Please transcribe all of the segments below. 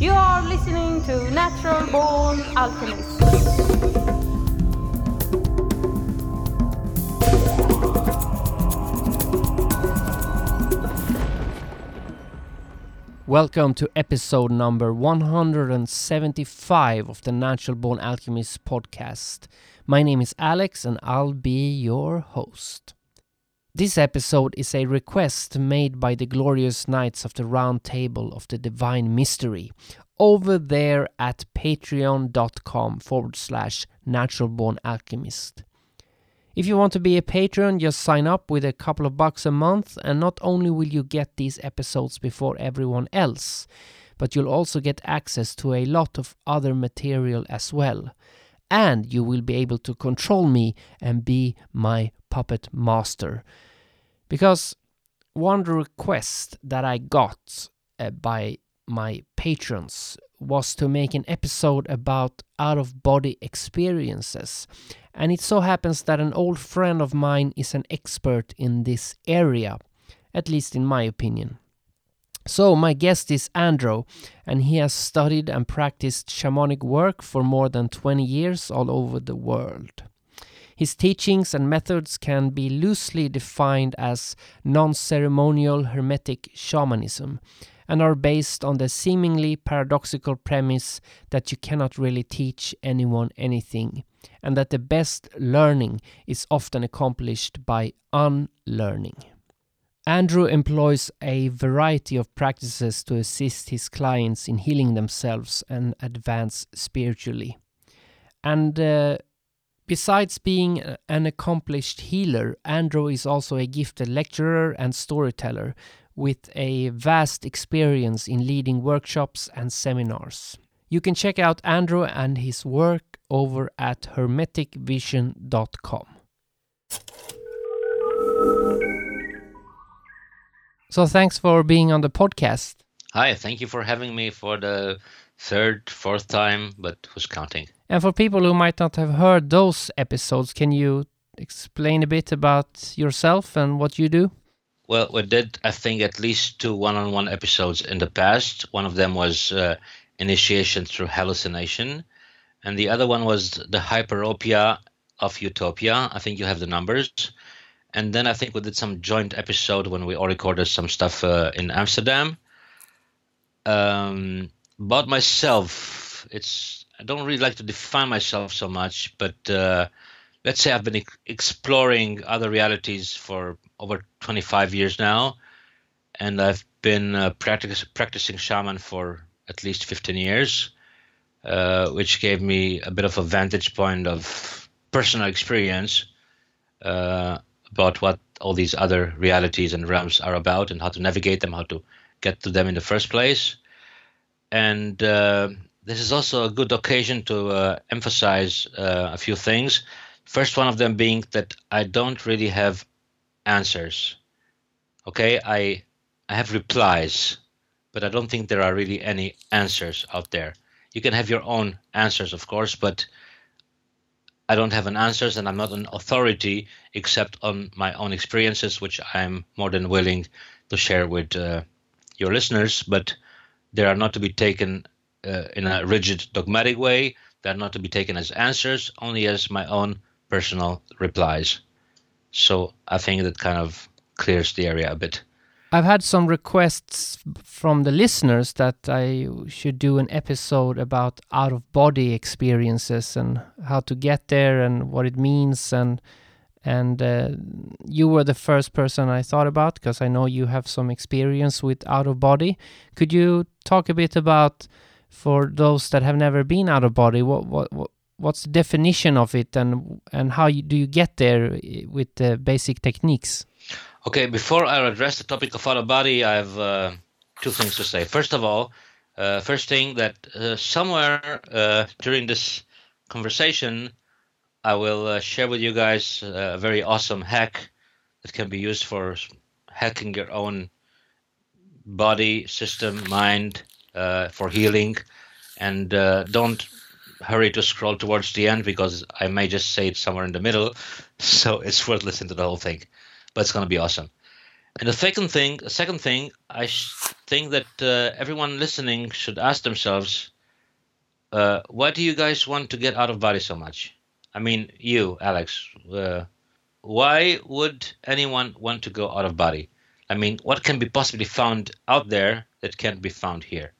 You are listening to Natural Born Alchemist. Welcome to episode number 175 of the Natural Born Alchemist podcast. My name is Alex and I'll be your host. This episode is a request made by the glorious Knights of the Round Table of the Divine Mystery over there at patreon.com forward slash naturalborn alchemist. If you want to be a patron, just sign up with a couple of bucks a month, and not only will you get these episodes before everyone else, but you'll also get access to a lot of other material as well. And you will be able to control me and be my puppet master. Because one request that I got uh, by my patrons was to make an episode about out of body experiences. And it so happens that an old friend of mine is an expert in this area, at least in my opinion. So, my guest is Andrew, and he has studied and practiced shamanic work for more than 20 years all over the world. His teachings and methods can be loosely defined as non ceremonial hermetic shamanism and are based on the seemingly paradoxical premise that you cannot really teach anyone anything, and that the best learning is often accomplished by unlearning. Andrew employs a variety of practices to assist his clients in healing themselves and advance spiritually. And uh, Besides being an accomplished healer, Andrew is also a gifted lecturer and storyteller with a vast experience in leading workshops and seminars. You can check out Andrew and his work over at hermeticvision.com. So, thanks for being on the podcast. Hi, thank you for having me for the third, fourth time, but who's counting? And for people who might not have heard those episodes, can you explain a bit about yourself and what you do? Well, we did, I think, at least two one on one episodes in the past. One of them was uh, Initiation Through Hallucination, and the other one was the Hyperopia of Utopia. I think you have the numbers. And then I think we did some joint episode when we all recorded some stuff uh, in Amsterdam. Um, about myself, it's I don't really like to define myself so much, but uh, let's say I've been exploring other realities for over 25 years now, and I've been uh, practice, practicing shaman for at least 15 years, uh, which gave me a bit of a vantage point of personal experience uh, about what all these other realities and realms are about and how to navigate them, how to get to them in the first place. And uh, this is also a good occasion to uh, emphasize uh, a few things. First one of them being that I don't really have answers. Okay, I I have replies, but I don't think there are really any answers out there. You can have your own answers, of course, but I don't have an answers, and I'm not an authority except on my own experiences, which I'm more than willing to share with uh, your listeners. But they are not to be taken uh, in a rigid dogmatic way. They're not to be taken as answers, only as my own personal replies. So I think that kind of clears the area a bit. I've had some requests from the listeners that I should do an episode about out of body experiences and how to get there and what it means and and uh, you were the first person I thought about because I know you have some experience with out of body. Could you talk a bit about for those that have never been out of body what what, what what's the definition of it and and how you, do you get there with the basic techniques? Okay, before I address the topic of out of body, I have uh, two things to say. First of all, uh, first thing that uh, somewhere uh, during this conversation I will uh, share with you guys uh, a very awesome hack that can be used for hacking your own body, system, mind for healing. And uh, don't hurry to scroll towards the end because I may just say it somewhere in the middle. So it's worth listening to the whole thing. But it's going to be awesome. And the second thing, the second thing, I sh- think that uh, everyone listening should ask themselves, uh, why do you guys want to get out of body so much? I mean, you, Alex, uh, why would anyone want to go out of body? I mean, what can be possibly found out there that can't be found here?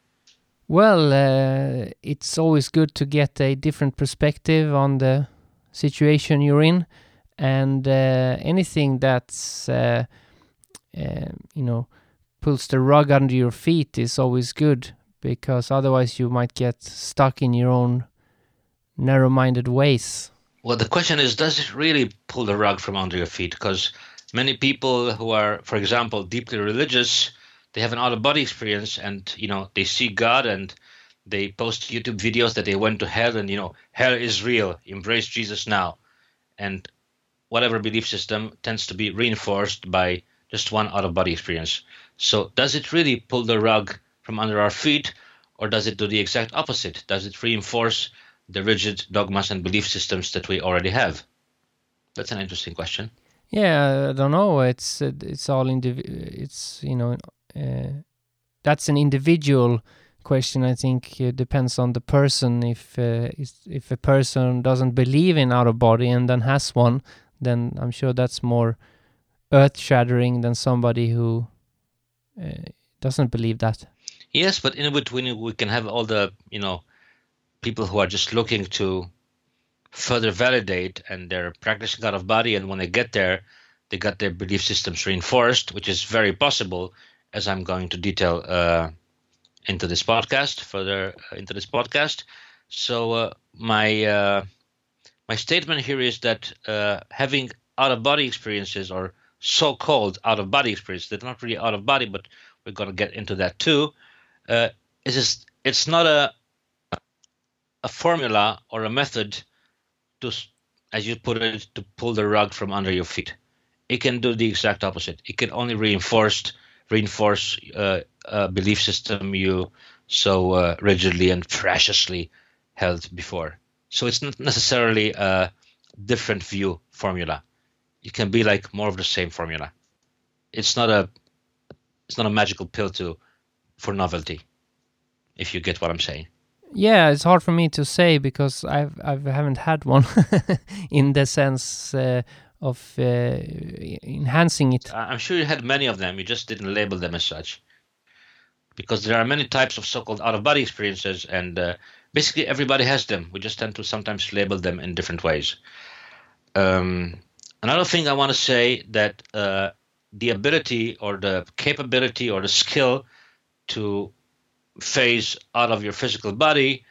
Well, uh, it's always good to get a different perspective on the situation you're in, and uh, anything that's uh, uh, you know pulls the rug under your feet is always good because otherwise you might get stuck in your own narrow-minded ways. Well, the question is, does it really pull the rug from under your feet? Because many people who are, for example, deeply religious, they have an out-of-body experience, and you know they see God, and they post YouTube videos that they went to hell, and you know hell is real. Embrace Jesus now, and whatever belief system tends to be reinforced by just one out-of-body experience. So, does it really pull the rug from under our feet, or does it do the exact opposite? Does it reinforce the rigid dogmas and belief systems that we already have? That's an interesting question. Yeah, I don't know. It's it's all indiv- It's you know, that's an individual question. I think it depends on the person. If uh, if a person doesn't believe in out of body and then has one, then I'm sure that's more earth shattering than somebody who uh, doesn't believe that. Yes, but in between we can have all the you know people who are just looking to further validate and they're practicing out of body and when they get there they got their belief systems reinforced which is very possible as i'm going to detail uh, into this podcast further uh, into this podcast so uh, my uh, my statement here is that uh, having out of body experiences or so-called out of body experiences they're not really out of body but we're going to get into that too uh, is just, it's not a a formula or a method to, as you put it, to pull the rug from under your feet. It can do the exact opposite. It can only reinforce reinforce uh, a belief system you so uh, rigidly and preciously held before. So it's not necessarily a different view formula. It can be like more of the same formula. It's not a it's not a magical pill to for novelty. If you get what I'm saying. Yeah, it's hard for me to say because I've I haven't had one in the sense uh, of uh, enhancing it. I'm sure you had many of them. You just didn't label them as such, because there are many types of so-called out-of-body experiences, and uh, basically everybody has them. We just tend to sometimes label them in different ways. Um, another thing I want to say that uh, the ability or the capability or the skill to phase out of your physical body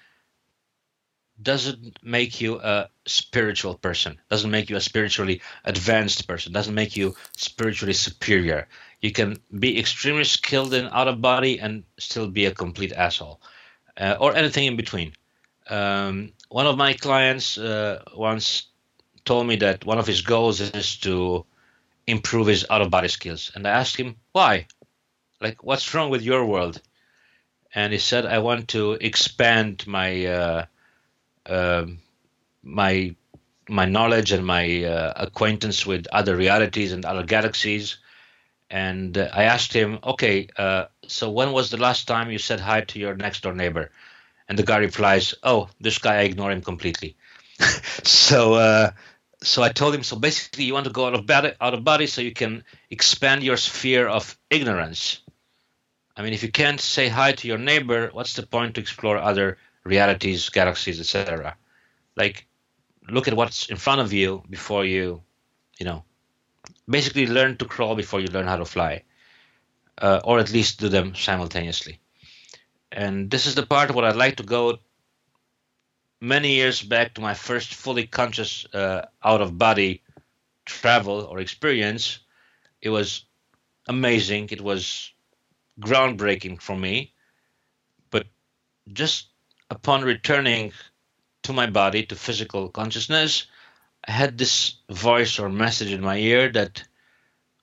doesn't make you a spiritual person doesn't make you a spiritually advanced person doesn't make you spiritually superior. You can be extremely skilled in out of body and still be a complete asshole uh, or anything in between. Um, one of my clients uh, once told me that one of his goals is to improve his out of body skills. And i asked him why? Like what's wrong with your world? And he said, "I want to expand my uh, uh, my my knowledge and my uh, acquaintance with other realities and other galaxies." And uh, I asked him, "Okay, uh, so when was the last time you said hi to your next door neighbor?" And the guy replies, "Oh, this guy I ignore him completely." so uh, so I told him, so basically, you want to go out of body, out of body, so you can expand your sphere of ignorance I mean, if you can't say hi to your neighbor, what's the point to explore other realities, galaxies, etc.? Like, look at what's in front of you before you, you know, basically learn to crawl before you learn how to fly, uh, or at least do them simultaneously. And this is the part where I'd like to go many years back to my first fully conscious uh, out of body travel or experience. It was amazing. It was groundbreaking for me. But just upon returning to my body, to physical consciousness, I had this voice or message in my ear that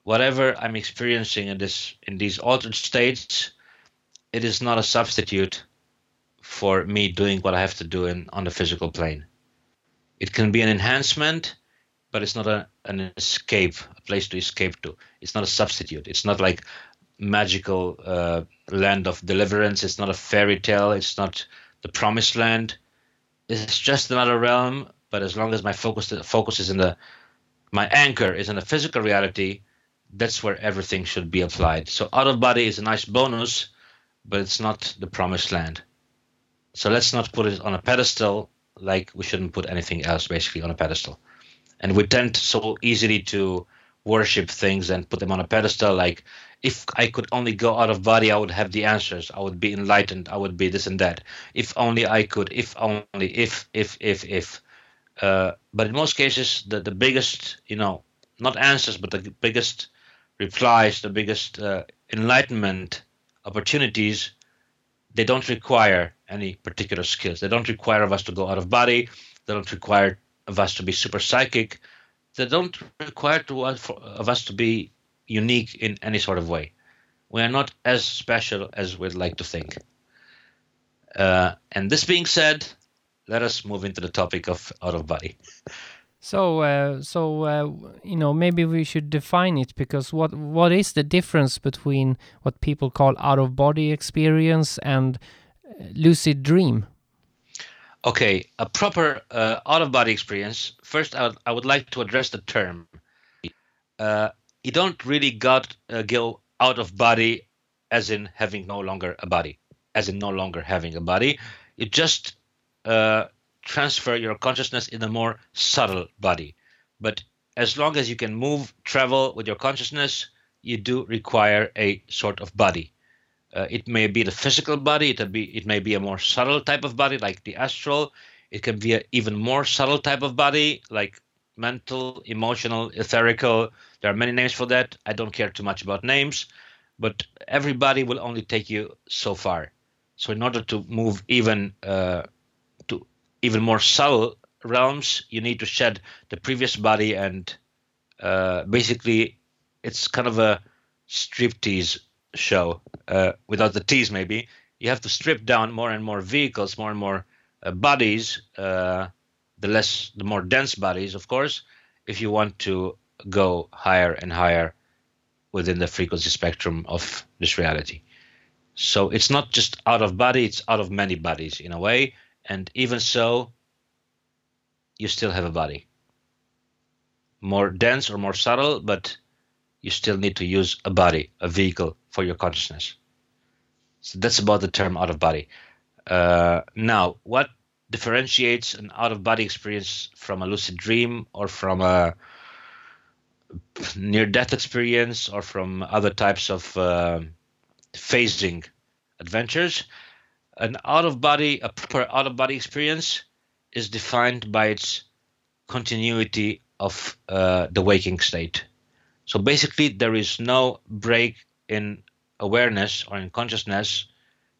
whatever I'm experiencing in this in these altered states, it is not a substitute for me doing what I have to do in on the physical plane. It can be an enhancement, but it's not a, an escape, a place to escape to. It's not a substitute. It's not like magical uh, land of deliverance. It's not a fairy tale. It's not the promised land. It's just another realm. But as long as my focus focus is in the my anchor is in the physical reality, that's where everything should be applied. So out of body is a nice bonus, but it's not the promised land. So let's not put it on a pedestal like we shouldn't put anything else basically on a pedestal. And we tend so easily to worship things and put them on a pedestal like if I could only go out of body, I would have the answers. I would be enlightened. I would be this and that. If only I could. If only. If if if if. Uh, but in most cases, the the biggest, you know, not answers, but the biggest replies, the biggest uh, enlightenment opportunities, they don't require any particular skills. They don't require of us to go out of body. They don't require of us to be super psychic. They don't require to us, of us to be unique in any sort of way. We are not as special as we'd like to think. Uh, and this being said, let us move into the topic of out of body. So, uh, so uh, you know, maybe we should define it because what what is the difference between what people call out of body experience and uh, lucid dream? Okay, a proper uh, out of body experience. First, I would, I would like to address the term. Uh, you don't really got uh, go out of body, as in having no longer a body, as in no longer having a body. You just transfer your consciousness in a more subtle body. But as long as you can move, travel with your consciousness, you do require a sort of body. Uh, it may be the physical body. It be it may be a more subtle type of body, like the astral. It can be an even more subtle type of body, like mental, emotional, etherical. There are many names for that. I don't care too much about names, but everybody will only take you so far. So in order to move even uh, to even more subtle realms, you need to shed the previous body, and uh, basically, it's kind of a striptease show uh, without the tease. Maybe you have to strip down more and more vehicles, more and more uh, bodies, uh, the less, the more dense bodies, of course, if you want to go higher and higher within the frequency spectrum of this reality. So it's not just out of body; it's out of many bodies in a way and even so, you still have a body. More dense or more subtle, but you still need to use a body, a vehicle for your consciousness. So that's about the term out of body. Uh, now, what differentiates an out of body experience from a lucid dream or from a near death experience or from other types of uh, phasing adventures? an out of body, a proper out of body experience is defined by its continuity of uh, the waking state. So basically, there is no break in awareness or in consciousness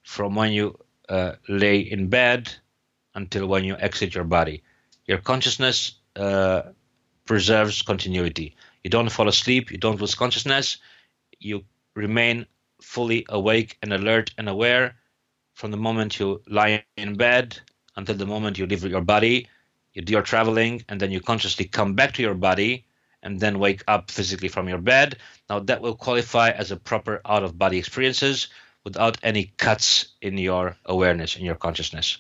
from when you uh, lay in bed until when you exit your body. Your consciousness uh, preserves continuity. You don't fall asleep, you don't lose consciousness, you remain fully awake and alert and aware from the moment you lie in bed until the moment you leave your body. You do your traveling, and then you consciously come back to your body and then wake up physically from your bed. Now, that will qualify as a proper out of body experiences without any cuts in your awareness, in your consciousness.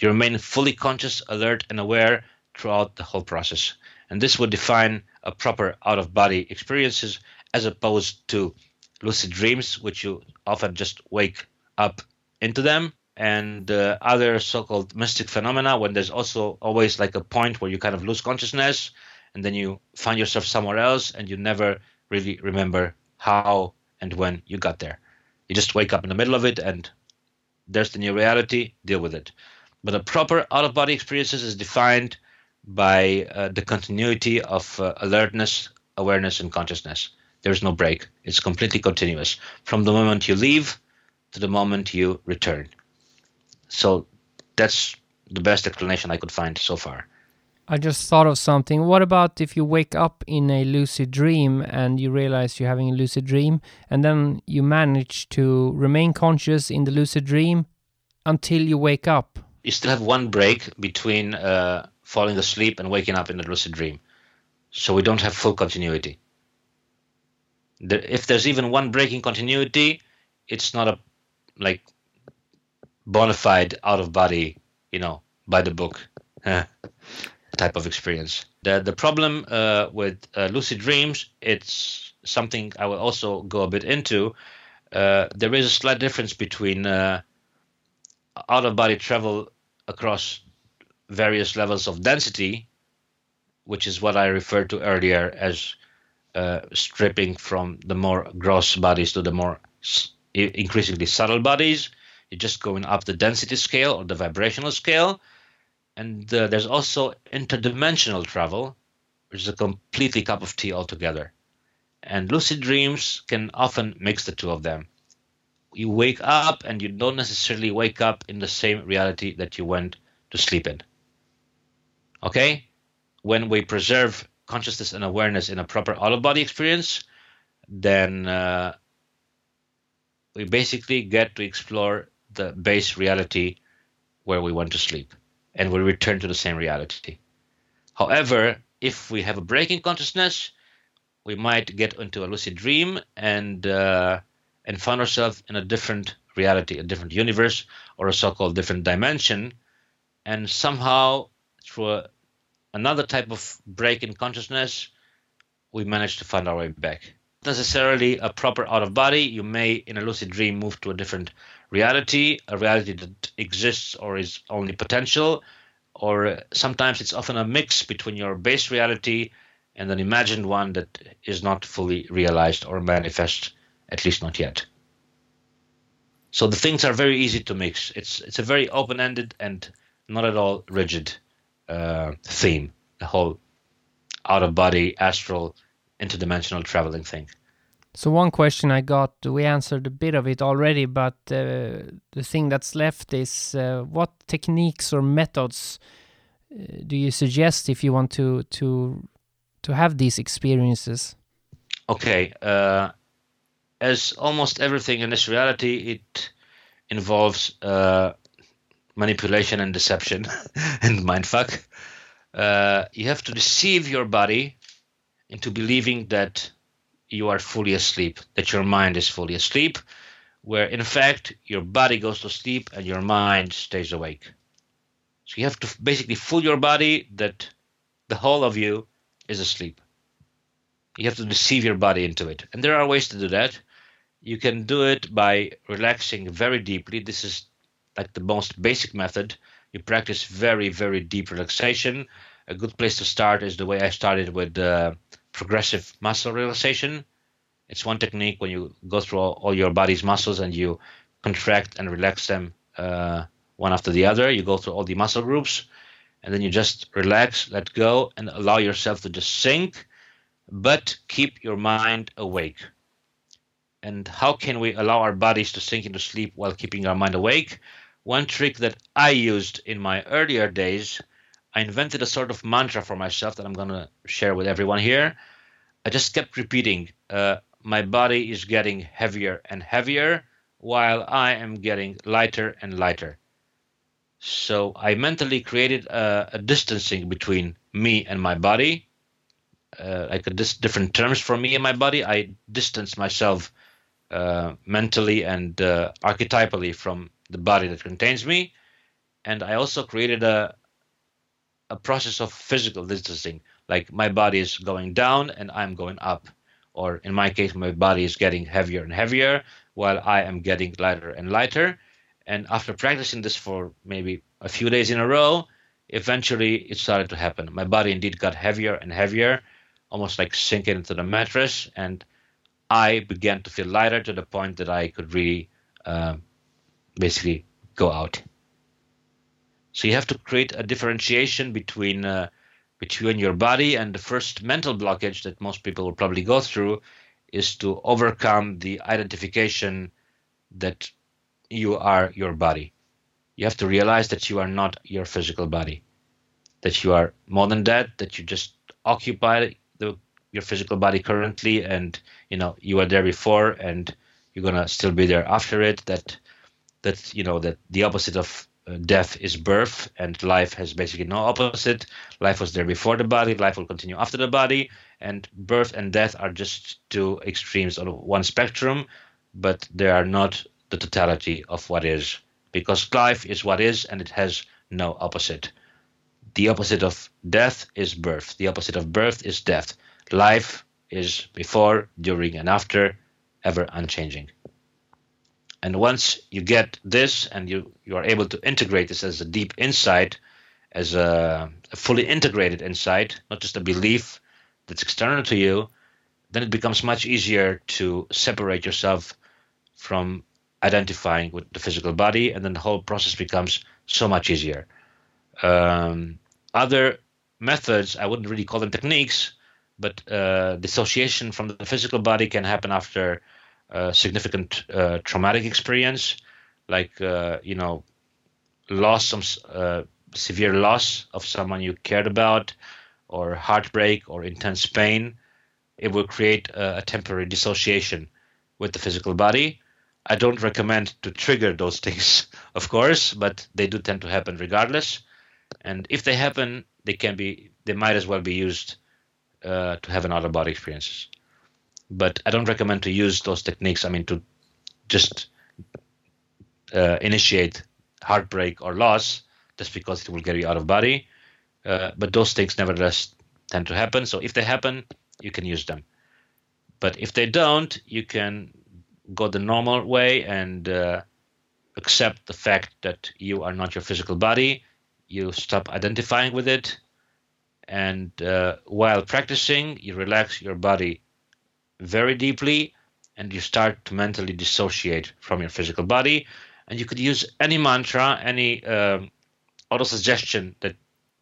You remain fully conscious, alert, and aware throughout the whole process. And this would define a proper out of body experiences as opposed to lucid dreams, which you often just wake up into them. And uh, other so-called mystic phenomena when there's also always like a point where you kind of lose consciousness and then you find yourself somewhere else and you never really remember how and when you got there. You just wake up in the middle of it and there's the new reality deal with it. But a proper out-of-body experiences is defined by uh, the continuity of uh, alertness awareness and consciousness there's no break it's completely continuous from the moment you leave to the moment you return. So that's the best explanation I could find so far. I just thought of something. What about if you wake up in a lucid dream and you realize you're having a lucid dream and then you manage to remain conscious in the lucid dream until you wake up? You still have one break between uh, falling asleep and waking up in a lucid dream. so we don't have full continuity. if there's even one breaking continuity, it's not a like bona fide out of body, you know, by the book type of experience. The the problem uh, with uh, lucid dreams, it's something I will also go a bit into. Uh, there is a slight difference between uh, out of body travel across various levels of density, which is what I referred to earlier as uh, stripping from the more gross bodies to the more increasingly subtle bodies. You're just going up the density scale or the vibrational scale. And uh, there's also interdimensional travel, which is a completely cup of tea altogether. And lucid dreams can often mix the two of them. You wake up and you don't necessarily wake up in the same reality that you went to sleep in. Okay? When we preserve consciousness and awareness in a proper out of body experience, then uh, we basically get to explore the base reality where we went to sleep and we return to the same reality. However, if we have a breaking consciousness, we might get into a lucid dream and uh, and find ourselves in a different reality, a different universe, or a so-called different dimension, and somehow a, another type of break in consciousness, we manage to find our way back necessarily a proper out of body. You may, in a lucid dream, move to a different reality, a reality that exists or is only potential, or sometimes it's often a mix between your base reality and an imagined one that is not fully realized or manifest, at least not yet. So the things are very easy to mix. It's it's a very open-ended and not at all rigid uh, theme. The whole out-of-body astral interdimensional traveling thing. So one question I got, we answered a bit of it already, but uh, the thing that's left is uh, what techniques or methods uh, do you suggest if you want to to to have these experiences? Okay, uh, as almost everything in this reality, it involves uh, manipulation and deception and mindfuck. Uh, you have to deceive your body into believing that you are fully asleep, that your mind is fully asleep, where in fact your body goes to sleep and your mind stays awake. So you have to basically fool your body that the whole of you is asleep. You have to deceive your body into it. And there are ways to do that. You can do it by relaxing very deeply. This is like the most basic method. You practice very, very deep relaxation. A good place to start is the way I started with uh, progressive muscle relaxation. It's one technique when you go through all, all your body's muscles and you contract and relax them uh, one after the other. You go through all the muscle groups and then you just relax, let go, and allow yourself to just sink, but keep your mind awake. And how can we allow our bodies to sink into sleep while keeping our mind awake? One trick that I used in my earlier days I invented a sort of mantra for myself that I'm going to share with everyone here. I just kept repeating, uh, my body is getting heavier and heavier while I am getting lighter and lighter. So I mentally created a, a distancing between me and my body, uh, like a dis- different terms for me and my body. I distanced myself uh, mentally and uh, archetypally from the body that contains me. And I also created a, a process of physical distancing. Like my body is going down and I'm going up. Or in my case, my body is getting heavier and heavier while I am getting lighter and lighter. And after practicing this for maybe a few days in a row, eventually it started to happen. My body indeed got heavier and heavier, almost like sinking into the mattress. And I began to feel lighter to the point that I could really uh, basically go out. So you have to create a differentiation between uh, between your body and the first mental blockage that most people will probably go through is to overcome the identification that you are your body. You have to realize that you are not your physical body, that you are more than that, that you just occupy the, your physical body currently, and you know you were there before, and you're gonna still be there after it. That that you know that the opposite of uh, death is birth and life has basically no opposite. Life was there before the body, life will continue after the body, and birth and death are just two extremes on one spectrum, but they are not the totality of what is, because life is what is and it has no opposite. The opposite of death is birth, the opposite of birth is death. Life is before, during, and after, ever unchanging. And once you get this and you, you are able to integrate this as a deep insight, as a, a fully integrated insight, not just a belief that's external to you, then it becomes much easier to separate yourself from identifying with the physical body, and then the whole process becomes so much easier. Um, other methods, I wouldn't really call them techniques, but uh, dissociation from the physical body can happen after significant uh, traumatic experience, like uh, you know, loss, some uh, severe loss of someone you cared about, or heartbreak or intense pain. It will create a, a temporary dissociation with the physical body. I don't recommend to trigger those things, of course, but they do tend to happen regardless. And if they happen, they can be, they might as well be used uh, to have an out of body experiences. But I don't recommend to use those techniques. I mean, to just uh, initiate heartbreak or loss just because it will get you out of body. Uh, but those things nevertheless tend to happen. So if they happen, you can use them. But if they don't, you can go the normal way and uh, accept the fact that you are not your physical body. You stop identifying with it. And uh, while practicing, you relax your body very deeply and you start to mentally dissociate from your physical body. And you could use any mantra, any um, auto suggestion that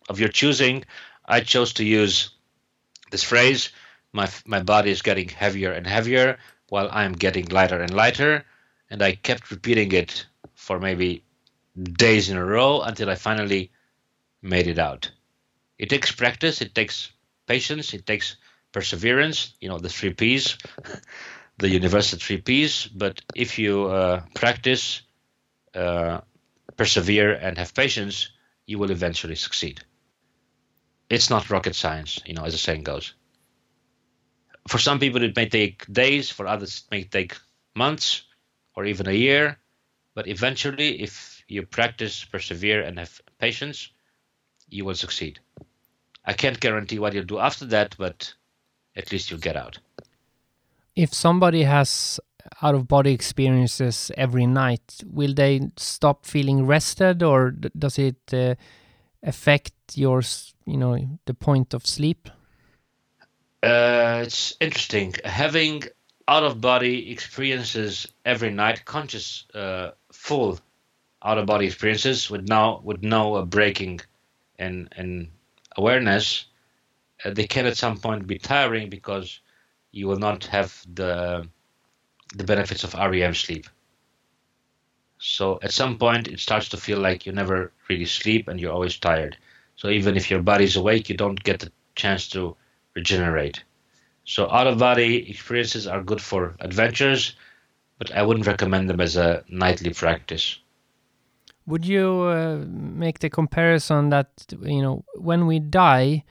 of your choosing. I chose to use this phrase my my body is getting heavier and heavier while I'm getting lighter and lighter and I kept repeating it for maybe days in a row until I finally made it out. It takes practice, it takes patience, it takes perseverance, you know, the three P's, the universal three P's. But if you uh, practice, uh, persevere, and have patience, you will eventually succeed. It's not rocket science, you know, as the saying goes. For some people, it may take days, for others, it may take months or even a year. But eventually, if you practice, persevere, and have patience, you will succeed. I can't guarantee what you'll do after that, but at least you'll get out. If somebody has out of body experiences every night, will they stop feeling rested or does it uh, affect your, you know, the point of sleep? Uh, it's interesting. Having out of body experiences every night, conscious, uh, full out of body experiences with now with no uh, breaking and and awareness, uh, they can at some point be tiring because you will not have the the benefits of REM sleep. So at some point it starts to feel like you never really sleep and you're always tired. So even if your body's awake, you don't get the chance to regenerate. So out of body experiences are good for adventures, but I wouldn't recommend them as a nightly practice. Would you uh, make the comparison that you know when we die,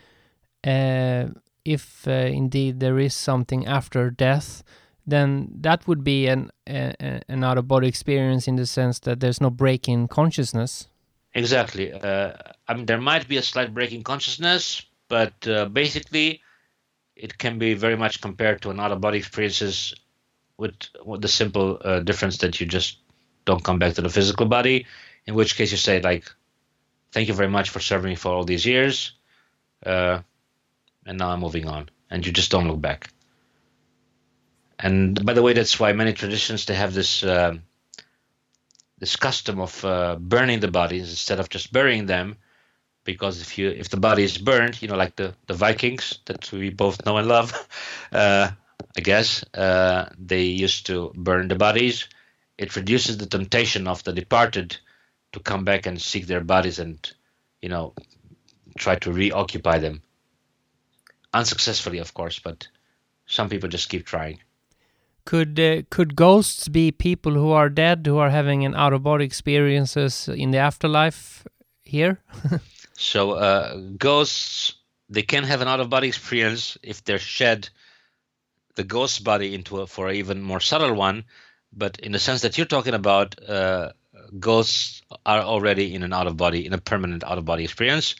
if uh, indeed there is something after death, then that would be an a, an out of body experience in the sense that there's no break in consciousness. Exactly. Uh, I mean, there might be a slight break in consciousness, but uh, basically, it can be very much compared to an out of body experiences, with, with the simple uh, difference that you just don't come back to the physical body. In which case, you say like, "Thank you very much for serving me for all these years," uh, and now I'm moving on, and you just don't look back. And by the way, that's why many traditions they have this uh, this custom of uh, burning the bodies instead of just burying them, because if you if the body is burned, you know, like the the Vikings that we both know and love, uh, I guess uh, they used to burn the bodies. It reduces the temptation of the departed to come back and seek their bodies and, you know, try to reoccupy them. Unsuccessfully, of course, but some people just keep trying. could uh, could ghosts be people who are dead who are having an out of body experiences in the afterlife here? so uh, ghosts they can have an out of body experience if they're shed the ghost body into a, for an even more subtle one. But in the sense that you're talking about, uh, ghosts are already in an out of body, in a permanent out of body experience,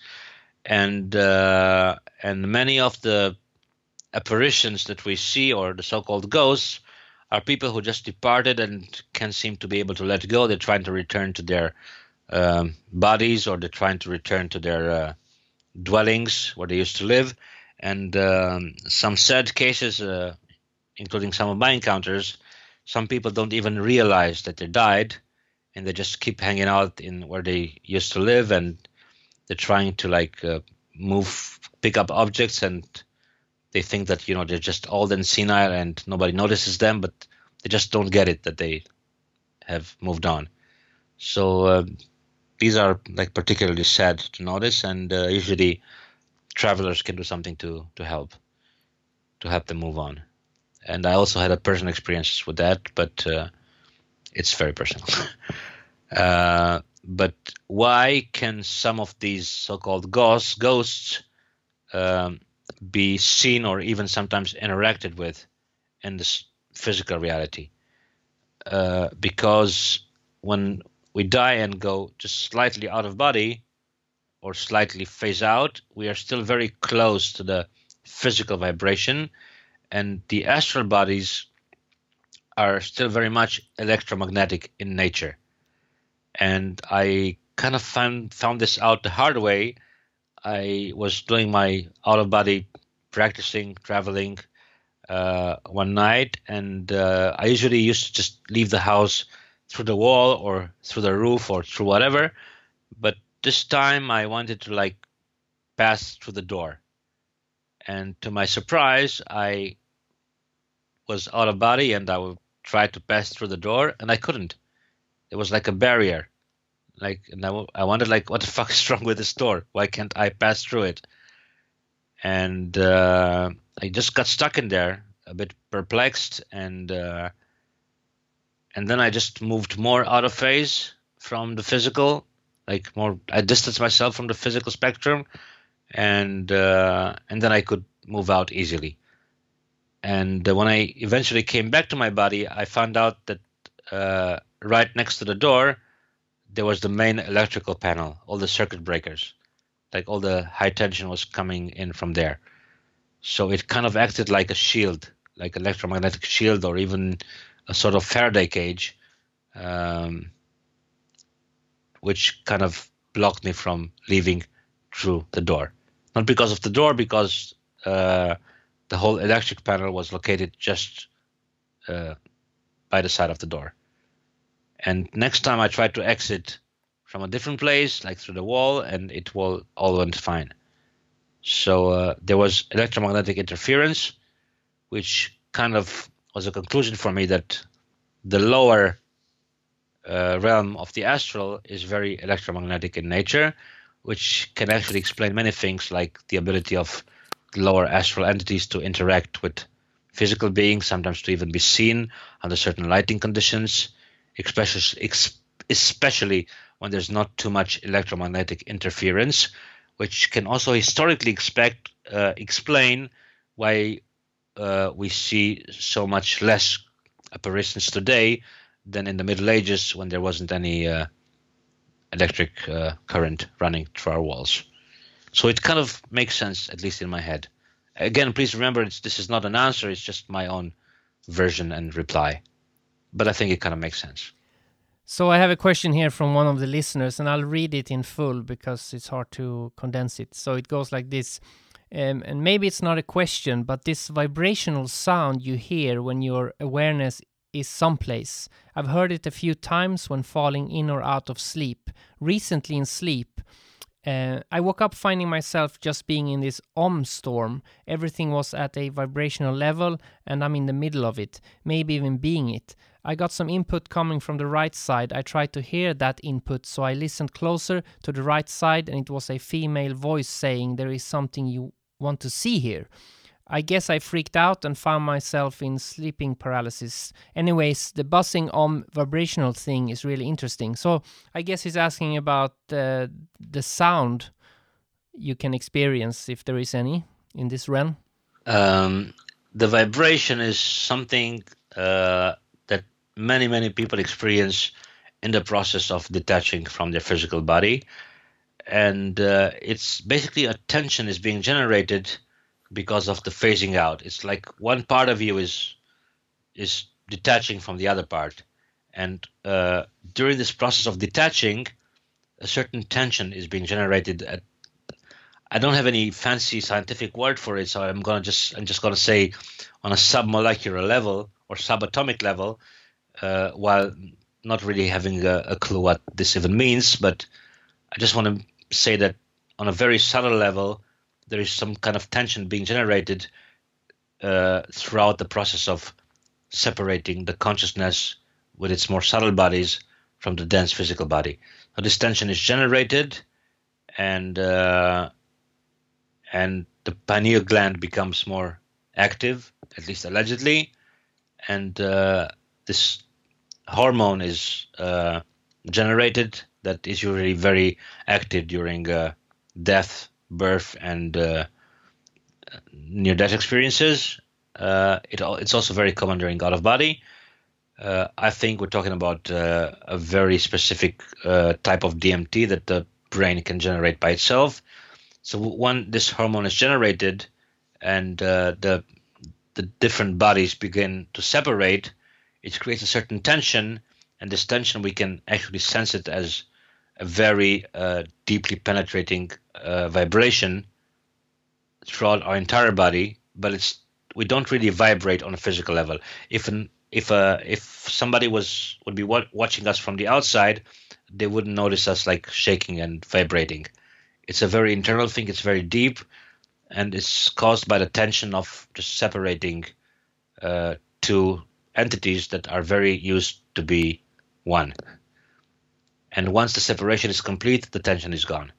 and uh, and many of the apparitions that we see, or the so-called ghosts, are people who just departed and can't seem to be able to let go. They're trying to return to their um, bodies, or they're trying to return to their uh, dwellings where they used to live. And um, some sad cases, uh, including some of my encounters, some people don't even realize that they died, and they just keep hanging out in where they used to live, and they're trying to like uh, move, pick up objects, and they think that you know they're just old and senile, and nobody notices them, but they just don't get it that they have moved on. So uh, these are like particularly sad to notice, and uh, usually travelers can do something to to help to help them move on and I also had a personal experience with that, but uh, it's very personal. but why can some of these so-called ghosts, ghosts um, be seen or even sometimes interacted with in this physical reality? Uh, because when we die and go just slightly out of body or slightly phase out, we are still very close to the physical vibration and the astral bodies are still very much electromagnetic in nature. And I kind of found found this out the hard way. I was doing my out of body practicing, traveling uh, one night, and uh, I usually used to just leave the house through the wall or through the roof or through whatever. But this time I wanted to like pass through the door and to my surprise, I was out of body and I would try to pass through the door and I couldn't. It was like a barrier. Like, and I, I wondered, like, what the fuck is wrong with this door? Why can't I pass through it? And uh, I just got stuck in there, a bit perplexed, and uh, and then I just moved more out of phase from the physical, like more. I distanced myself from the physical spectrum, and uh, and then I could move out easily. And uh, when I eventually came back to my body, I found out that uh, right next to the door there was the main electrical panel, all the circuit breakers, like all the high tension was coming in from there. So it kind of acted like a shield, like electromagnetic shield, or even a sort of Faraday cage, um, which kind of blocked me from leaving through the door not because of the door, because uh, the whole electric panel was located just uh, by the side of the door. And next time I tried to exit from a different place, like through the wall, and it will all went fine. So uh, there was electromagnetic interference, which kind of was a conclusion for me that the lower uh, realm of the astral is very electromagnetic in nature, which can actually explain many things like the ability of lower astral entities to interact with physical beings, sometimes to even be seen under certain lighting conditions, especially, especially when there's not too much electromagnetic interference, which can also historically expect, uh, explain why uh, we see so much less apparitions today than in the Middle Ages when there wasn't any uh, electric uh, current running through our walls. So it kind of makes sense, at least in my head. Again, please remember, this is not an answer, it's just my own version and reply. But I think it kind of makes sense. So I have a question here from one of the listeners, and I'll read it in full because it's hard to condense it. So it goes like this. Um, and maybe it's not a question, but this vibrational sound you hear when your awareness is someplace. I've heard it a few times when falling in or out of sleep. Recently in sleep, uh, I woke up finding myself just being in this om storm. Everything was at a vibrational level, and I'm in the middle of it, maybe even being it. I got some input coming from the right side. I tried to hear that input, so I listened closer to the right side, and it was a female voice saying, There is something you want to see here. I guess I freaked out and found myself in sleeping paralysis. Anyways, the buzzing om vibrational thing is really interesting. So I guess he's asking about uh, the sound you can experience, if there is any, in this realm. Um, the vibration is something uh, many, many people experience in the process of detaching from their physical body. And uh, it's basically a tension is being generated because of the phasing out. It's like one part of you is is detaching from the other part, and uh, during this process of detaching, a certain tension is being generated. At I don't have any fancy scientific word for it, so I'm gonna just I'm just gonna say on a submolecular level or subatomic level, uh, while not really having a, a clue what this even means. But I just want to say that on a very subtle level, there is some kind of tension being generated uh, throughout the process of separating the consciousness with its more subtle bodies from the dense physical body. So this tension is generated, and uh, and the pineal gland becomes more active, at least allegedly, and uh, this hormone is uh, generated that is usually very active during uh, death birth and uh, near death experiences. Uh, it, it's also very common during out of body. Uh, I think we're talking about uh, a very specific type of DMT that the brain can generate by itself. So when this hormone is generated and the the different bodies begin to separate, it creates a certain tension, and this tension we can actually sense it as a very deeply penetrating uh, vibration throughout our entire body, but it's we don't really vibrate on a physical level. If an if uh if somebody was would be watching us from the outside, they wouldn't notice us like shaking and vibrating. It's a very internal thing. It's very deep, and it's caused by the tension of just separating uh, two entities that are very used to be one. And once the separation is complete, the tension is gone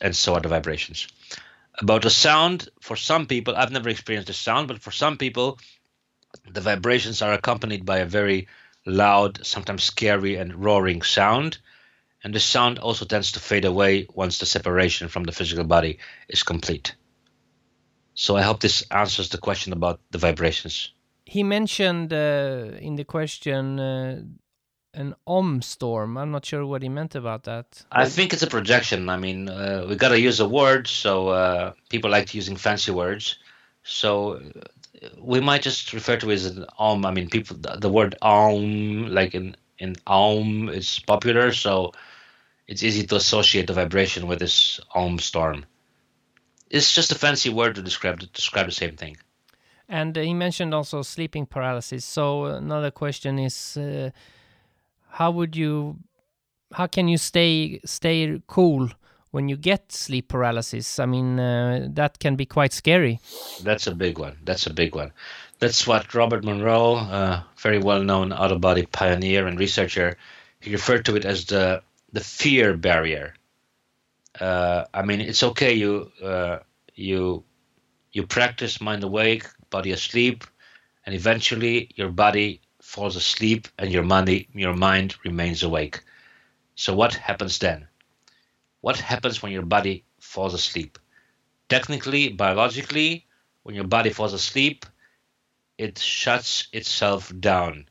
and so are the vibrations. About the sound, for some people, I've never experienced the sound, but for some people, the vibrations are accompanied by a very loud, sometimes scary and roaring sound. And the sound also tends to fade away once the separation from the physical body is complete. So I hope this answers the question about the vibrations. He mentioned uh, in the question uh, an om storm. I'm not sure what he meant about that. I think it's a projection. I mean, uh, we got to use a word, so uh, people like using fancy words. So uh, we might just refer to it as an om. I mean, people the word om, like in in om, is popular, so it's easy to associate the vibration with this om storm. It's just a fancy word to describe to describe the same thing. And uh, he mentioned also sleeping paralysis. So another question is uh, how would you how can you stay stay cool when you get sleep paralysis? I mean uh, that can be quite scary. That's a big one. That's a big one. That's what robert monroe a very well known out of body pioneer and researcher he referred to it as the the fear barrier. Uh, i mean it's okay you uh, you you practice mind awake body asleep and eventually your body falls asleep and your money your mind remains awake. So what happens then? What happens when your body falls asleep? Technically, biologically, when your body falls asleep, it shuts itself down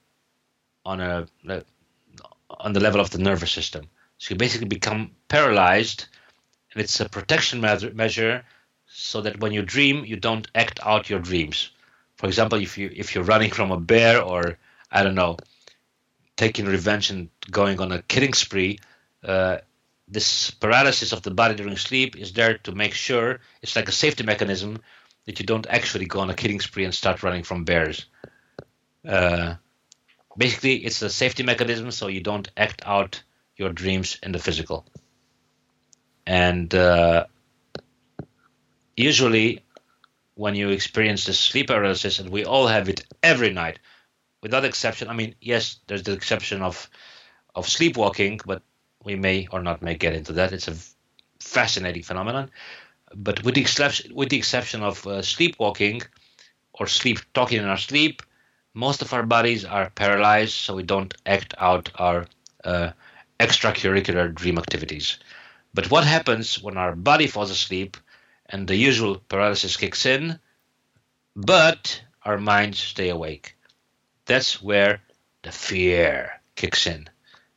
on a on the level of the nervous system. So you basically become paralyzed, and it's a protection measure so that when you dream, you don't act out your dreams. For example, if you if you're running from a bear or I don't know, taking revenge and going on a killing spree, uh, this paralysis of the body during sleep is there to make sure it's like a safety mechanism that you don't actually go on a killing spree and start running from bears. Uh, basically, it's a safety mechanism so you don't act out your dreams in the physical. And uh, usually, when you experience the sleep paralysis, and we all have it every night, without exception, I mean, yes, there's the exception of of sleepwalking, but we may or not may get into that. It's a fascinating phenomenon. But with the exception with the exception of uh, sleepwalking, or sleep talking in our sleep, most of our bodies are paralyzed, so we don't act out our uh, extracurricular dream activities. But what happens when our body falls asleep and the usual paralysis kicks in, but our minds stay awake? That's where the fear kicks in.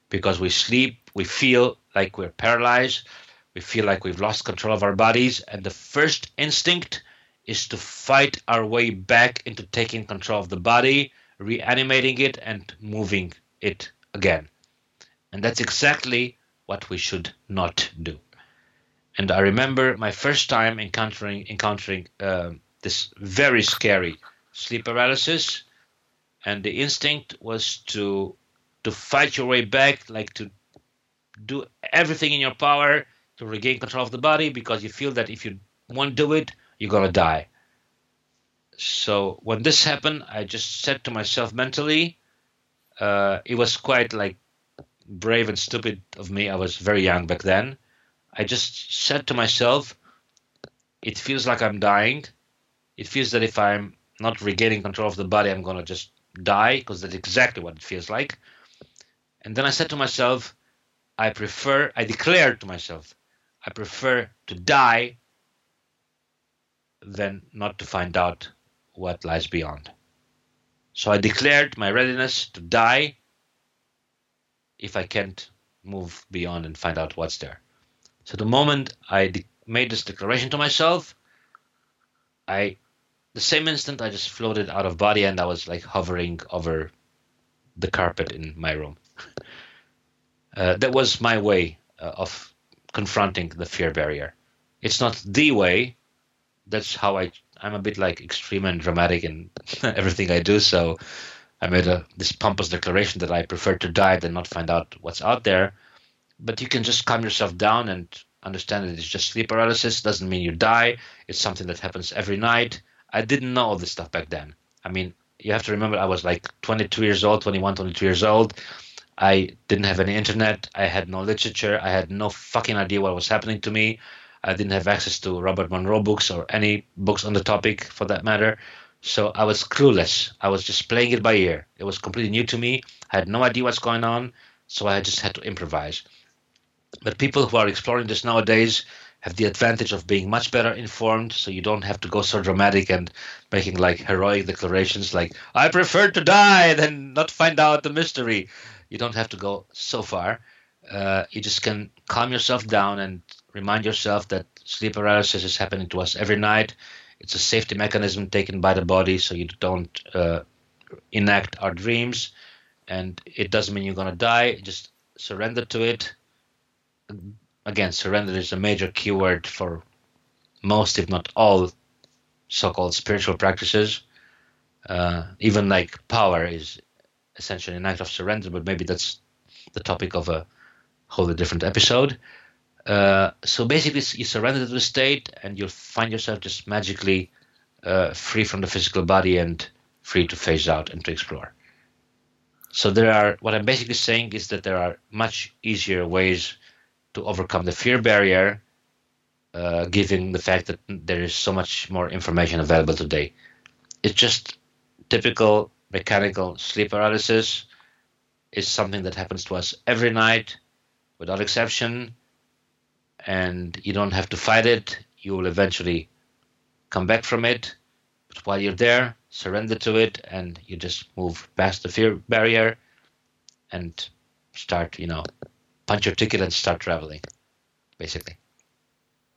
Because we sleep, we feel like we're paralyzed, we feel like we've lost control of our bodies, and the first instinct is to fight our way back into taking control of the body, reanimating it, and moving it again. And that's exactly what we should not do. And I remember my first time encountering encountering uh, this very scary sleep paralysis, and the instinct was to to fight your way back, like to do everything in your power to regain control of the body, because you feel that if you won't do it, you're gonna die. So when this happened, I just said to myself mentally, uh, it was quite like brave and stupid of me. I was very young back then. I just said to myself, it feels like I'm dying. It feels that if I'm not regaining control of the body, I'm gonna just die because that's exactly what it feels like. And then I said to myself, I prefer, I declared to myself, I prefer to die than not to find out what lies beyond. So I declared my readiness to die if I can't move beyond and find out what's there. So the moment I de- made this declaration to myself, I, the same instant, I just floated out of body and I was like hovering over the carpet in my room. uh, that was my way uh, of confronting the fear barrier. It's not the way. That's how I. I'm a bit like extreme and dramatic in everything I do. So I made a this pompous declaration that I prefer to die than not find out what's out there. But you can just calm yourself down and understand that it's just sleep paralysis. Doesn't mean you die. It's something that happens every night. I didn't know all this stuff back then. I mean, you have to remember I was like 22 years old, 21, 22 years old. I didn't have any internet. I had no literature. I had no fucking idea what was happening to me. I didn't have access to Robert Monroe books or any books on the topic for that matter. So I was clueless. I was just playing it by ear. It was completely new to me. I had no idea what's going on. So I just had to improvise. But people who are exploring this nowadays have the advantage of being much better informed, so you don't have to go so dramatic and making like heroic declarations like, I prefer to die than not find out the mystery. You don't have to go so far. Uh, you just can calm yourself down and remind yourself that sleep paralysis is happening to us every night. It's a safety mechanism taken by the body so you don't uh, enact our dreams. And it doesn't mean you're going to die. Just surrender to it. Again, surrender is a major keyword for most, if not all, so called spiritual practices. Uh, even like power is essentially an act of surrender, but maybe that's the topic of a wholly different episode. Uh, so basically, you surrender to the state, and you'll find yourself just magically uh, free from the physical body and free to phase out and to explore. So there are what I'm basically saying is that there are much easier ways to overcome the fear barrier, uh, given the fact that there is so much more information available today. It's just typical mechanical sleep paralysis is something that happens to us every night without exception and you don't have to fight it you will eventually come back from it but while you're there surrender to it and you just move past the fear barrier and start you know punch your ticket and start traveling basically.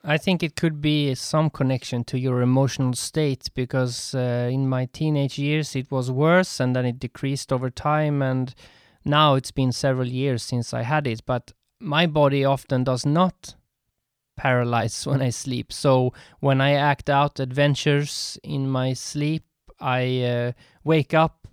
I think it could be some connection to your emotional state because uh, in my teenage years it was worse and then it decreased over time and now it's been several years since I had it but my body often does not paralyze when I sleep. So when I act out adventures in my sleep I uh, wake up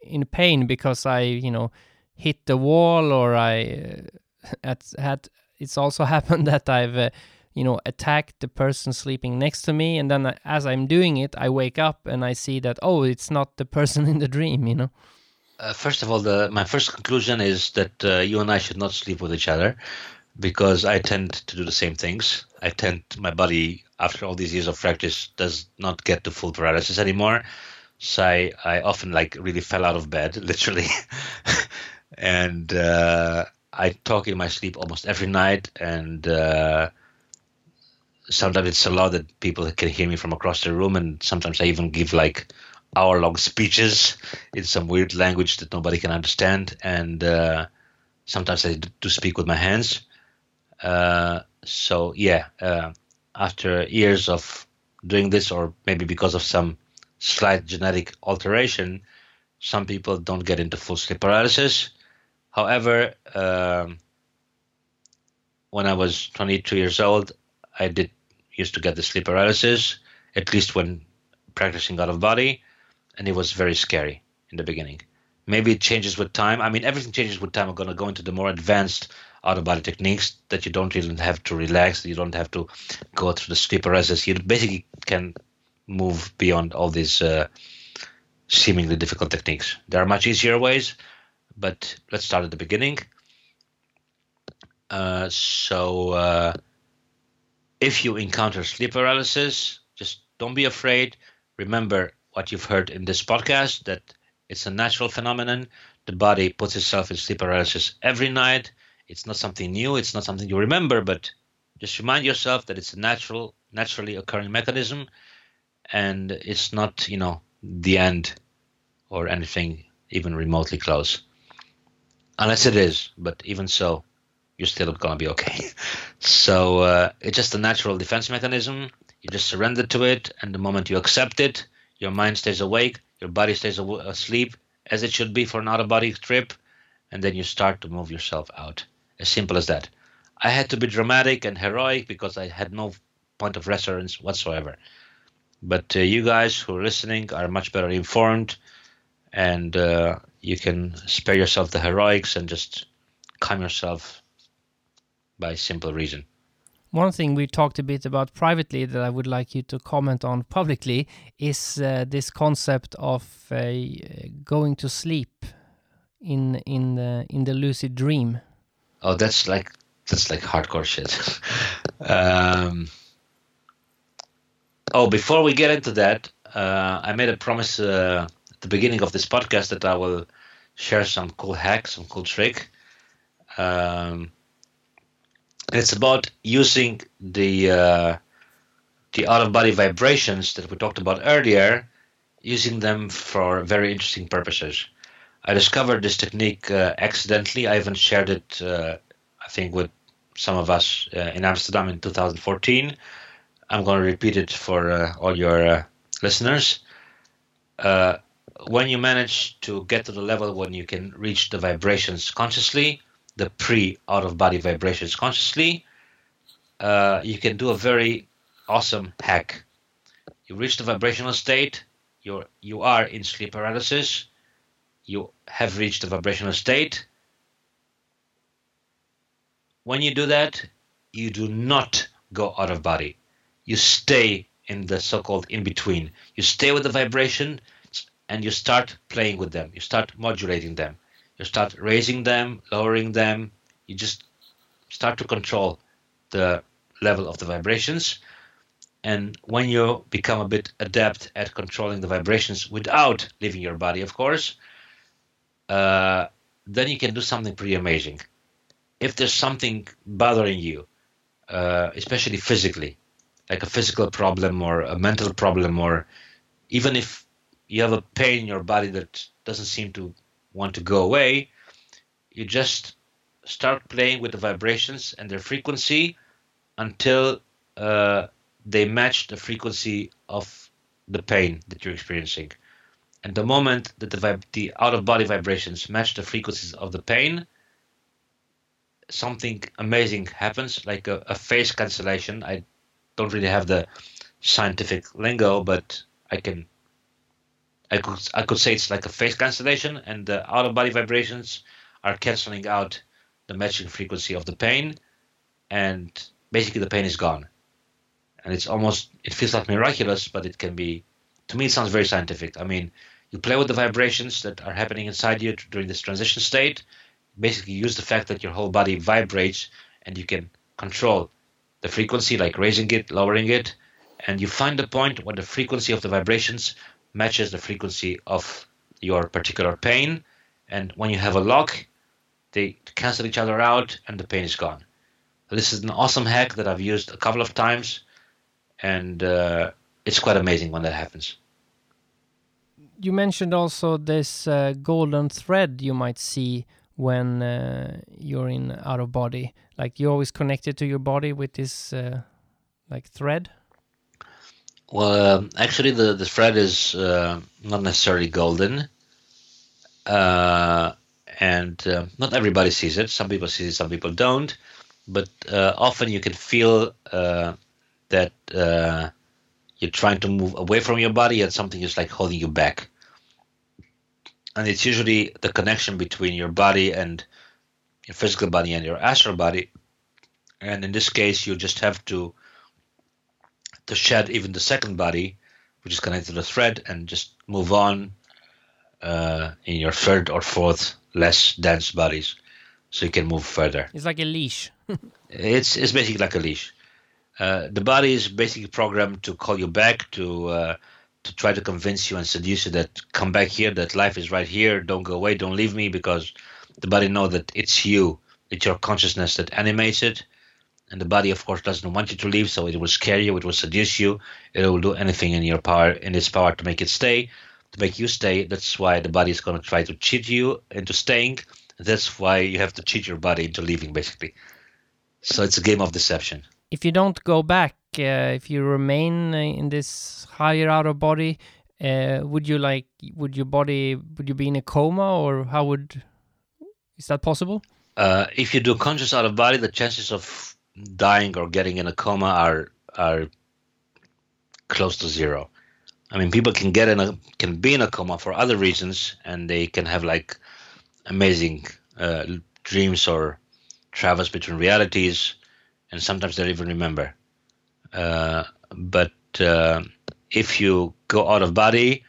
in pain because I you know hit the wall or I uh, at, had it's also happened that I've uh, you know attack the person sleeping next to me and then as i'm doing it i wake up and i see that oh it's not the person in the dream you know uh, first of all the my first conclusion is that uh, you and i should not sleep with each other because I tend to do the same things. I tend my body after all these years of practice does not get to full paralysis anymore. So I, I often like really fell out of bed, literally, and uh, I talk in my sleep almost every night, and uh, sometimes it's loud that people can hear me from across the room, and sometimes I even give like hour-long speeches in some weird language that nobody can understand, and uh, sometimes I do speak with my hands. Uh, so yeah, uh, after years of doing this, or maybe because of some slight genetic alteration, some people don't get into full sleep paralysis. However, um, when I was 22 years old, I did used to get the sleep paralysis, at least when practicing out of body, and it was very scary in the beginning. Maybe it changes with time. I mean, everything changes with time. I'm going to go into the more advanced out of body techniques that you don't even have to relax, you don't have to go through the sleep paralysis. You basically can move beyond all these uh, seemingly difficult techniques. There are much easier ways, but let's start at the beginning. Uh, so, uh, if you encounter sleep paralysis, just don't be afraid. Remember what you've heard in this podcast that it's a natural phenomenon. The body puts itself in sleep paralysis every night. It's not something new. It's not something you remember, but just remind yourself that it's a natural, naturally occurring mechanism, and it's not, you know, the end or anything even remotely close. Unless it is, but even so, you're still gonna be okay. so uh, it's just a natural defense mechanism. You just surrender to it, and the moment you accept it, your mind stays awake, your body stays asleep, as it should be for an out-of-body trip, and then you start to move yourself out. As simple as that. I had to be dramatic and heroic because I had no point of reference whatsoever. But uh, you guys who are listening are much better informed, and uh, you can spare yourself the heroics and just calm yourself by simple reason. One thing we talked a bit about privately that I would like you to comment on publicly is uh, this concept of uh, going to sleep in in the in the lucid dream. Oh, that's like that's like hardcore shit. um, oh, before we get into that, uh, I made a promise uh, the beginning of this podcast that I will share some cool hacks, some cool trick. Um, it's about using the uh, the out of body vibrations that we talked about earlier, using them for very interesting purposes. I discovered this technique uh, accidentally. I even shared it, uh, I think, with some of us uh, in Amsterdam in 2014. I'm going to repeat it for uh, all your uh, listeners. When you manage to get to the level when you can reach the vibrations consciously, the pre out of body vibrations consciously, uh, you can do a very awesome hack. You reach the vibrational state, you're, you are in sleep paralysis, you have reached the vibrational state. When you do that, you do not go out of body. You stay in the so called in between. You stay with the vibration and you start playing with them. You start modulating them you start raising them, lowering them. You just start to control the level of the vibrations. And when you become a bit adept at controlling the vibrations without leaving your body, of course, uh, then you can do something pretty amazing. If there's something bothering you, uh, especially physically, like a physical problem or a mental problem, or even if you have a pain in your body that doesn't seem to want to go away, you just start playing with the vibrations and their frequency until uh, they match the frequency of the pain that you're experiencing. And the moment that the, vib- the out of body vibrations match the frequencies of the pain, something amazing happens, like a, a phase cancellation. I don't really have the scientific lingo, but I can I could I could say it's like a phase cancellation, and the out of body vibrations are canceling out the matching frequency of the pain, and basically the pain is gone. And it's almost it feels like miraculous, but it can be. To me, it sounds very scientific. I mean, you play with the vibrations that are happening inside you during this transition state. Basically, use the fact that your whole body vibrates and you can control the frequency, like raising it, lowering it, and you find the point where the frequency of the vibrations matches the frequency of your particular pain. And when you have a lock, they cancel each other out and the pain is gone. This is an awesome hack that I've used a couple of times, and uh, it's quite amazing when that happens. You mentioned also this uh, golden thread you might see when uh, you're in out of body. Like you're always connected to your body with this uh, like thread. Well, um, actually, the, the thread is uh, not necessarily golden. Uh, and uh, not everybody sees it. Some people see it, some people don't. But uh, often you can feel uh, that uh, you're trying to move away from your body and something is like holding you back. And it's usually the connection between your body and your physical body and your astral body. And in this case, you just have to to shed even the second body, which is connected to the thread, and just move on uh, in your third or fourth less dense bodies, so you can move further. It's like a leash. it's it's basically like a leash. Uh, the body is basically programmed to call you back to uh, to try to convince you and seduce you that come back here, that life is right here, don't go away, don't leave me, because the body know that it's you, it's your consciousness that animates it, and the body of course doesn't want you to leave, so it will scare you, it will seduce you, it will do anything in your power, in its power to make it stay, to make you stay. That's why the body is going to try to cheat you into staying. That's why you have to cheat your body into leaving, basically. So it's a game of deception. If you don't go back, uh, if you remain in this higher out of body, uh, would you like? Would your body? Would you be in a coma, or how would? Is that possible? Uh, if you do conscious out of body, the chances of dying or getting in a coma are are close to zero. I mean, people can get in a can be in a coma for other reasons, and they can have like amazing uh, dreams or travels between realities, and sometimes they even remember. Uh, but uh, if you go out of body,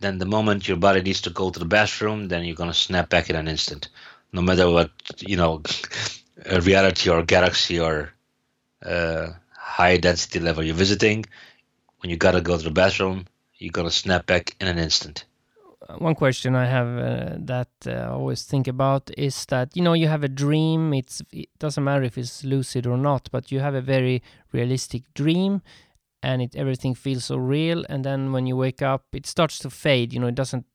then the moment your body needs to go to the bathroom, then you're gonna snap back in an instant, no matter what you know, reality or galaxy or uh, high density level you're visiting. When you gotta go to the bathroom, you're gonna snap back in an instant. Uh, one question I have uh, that uh, I always think about is that you know you have a dream. It's it doesn't matter if it's lucid or not, but you have a very realistic dream, and it everything feels so real. And then when you wake up, it starts to fade. You know, it doesn't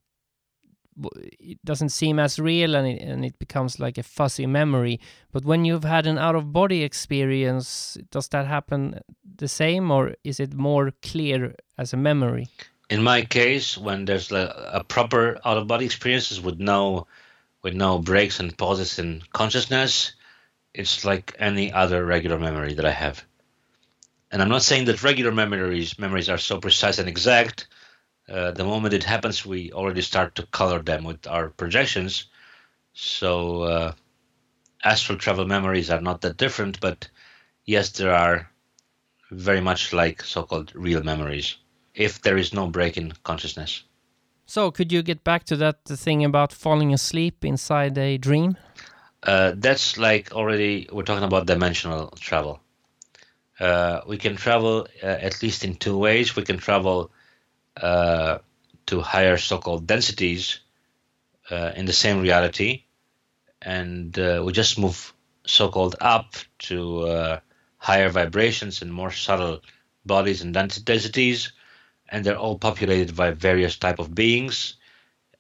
it doesn't seem as real, and it, and it becomes like a fuzzy memory. But when you've had an out of body experience, does that happen the same, or is it more clear as a memory? in my case, when there's a, a proper out of body experiences with no with no breaks and pauses in consciousness, it's like any other regular memory that I have. And I'm not saying that regular memories memories are so precise and exact. Uh, the moment it happens, we already start to color them with our projections. So uh, astral travel memories are not that different, but yes, there are very much like so-called real memories if there is no break in consciousness. So, could you get back to that thing about falling asleep inside a dream? Uh, that's like already we're talking about dimensional travel. Uh, we can travel uh, at least in two ways. We can travel uh, to higher so-called densities uh, in the same reality, and uh, we just move so-called up to higher vibrations and more subtle bodies and densities. And they're all populated by various type of beings.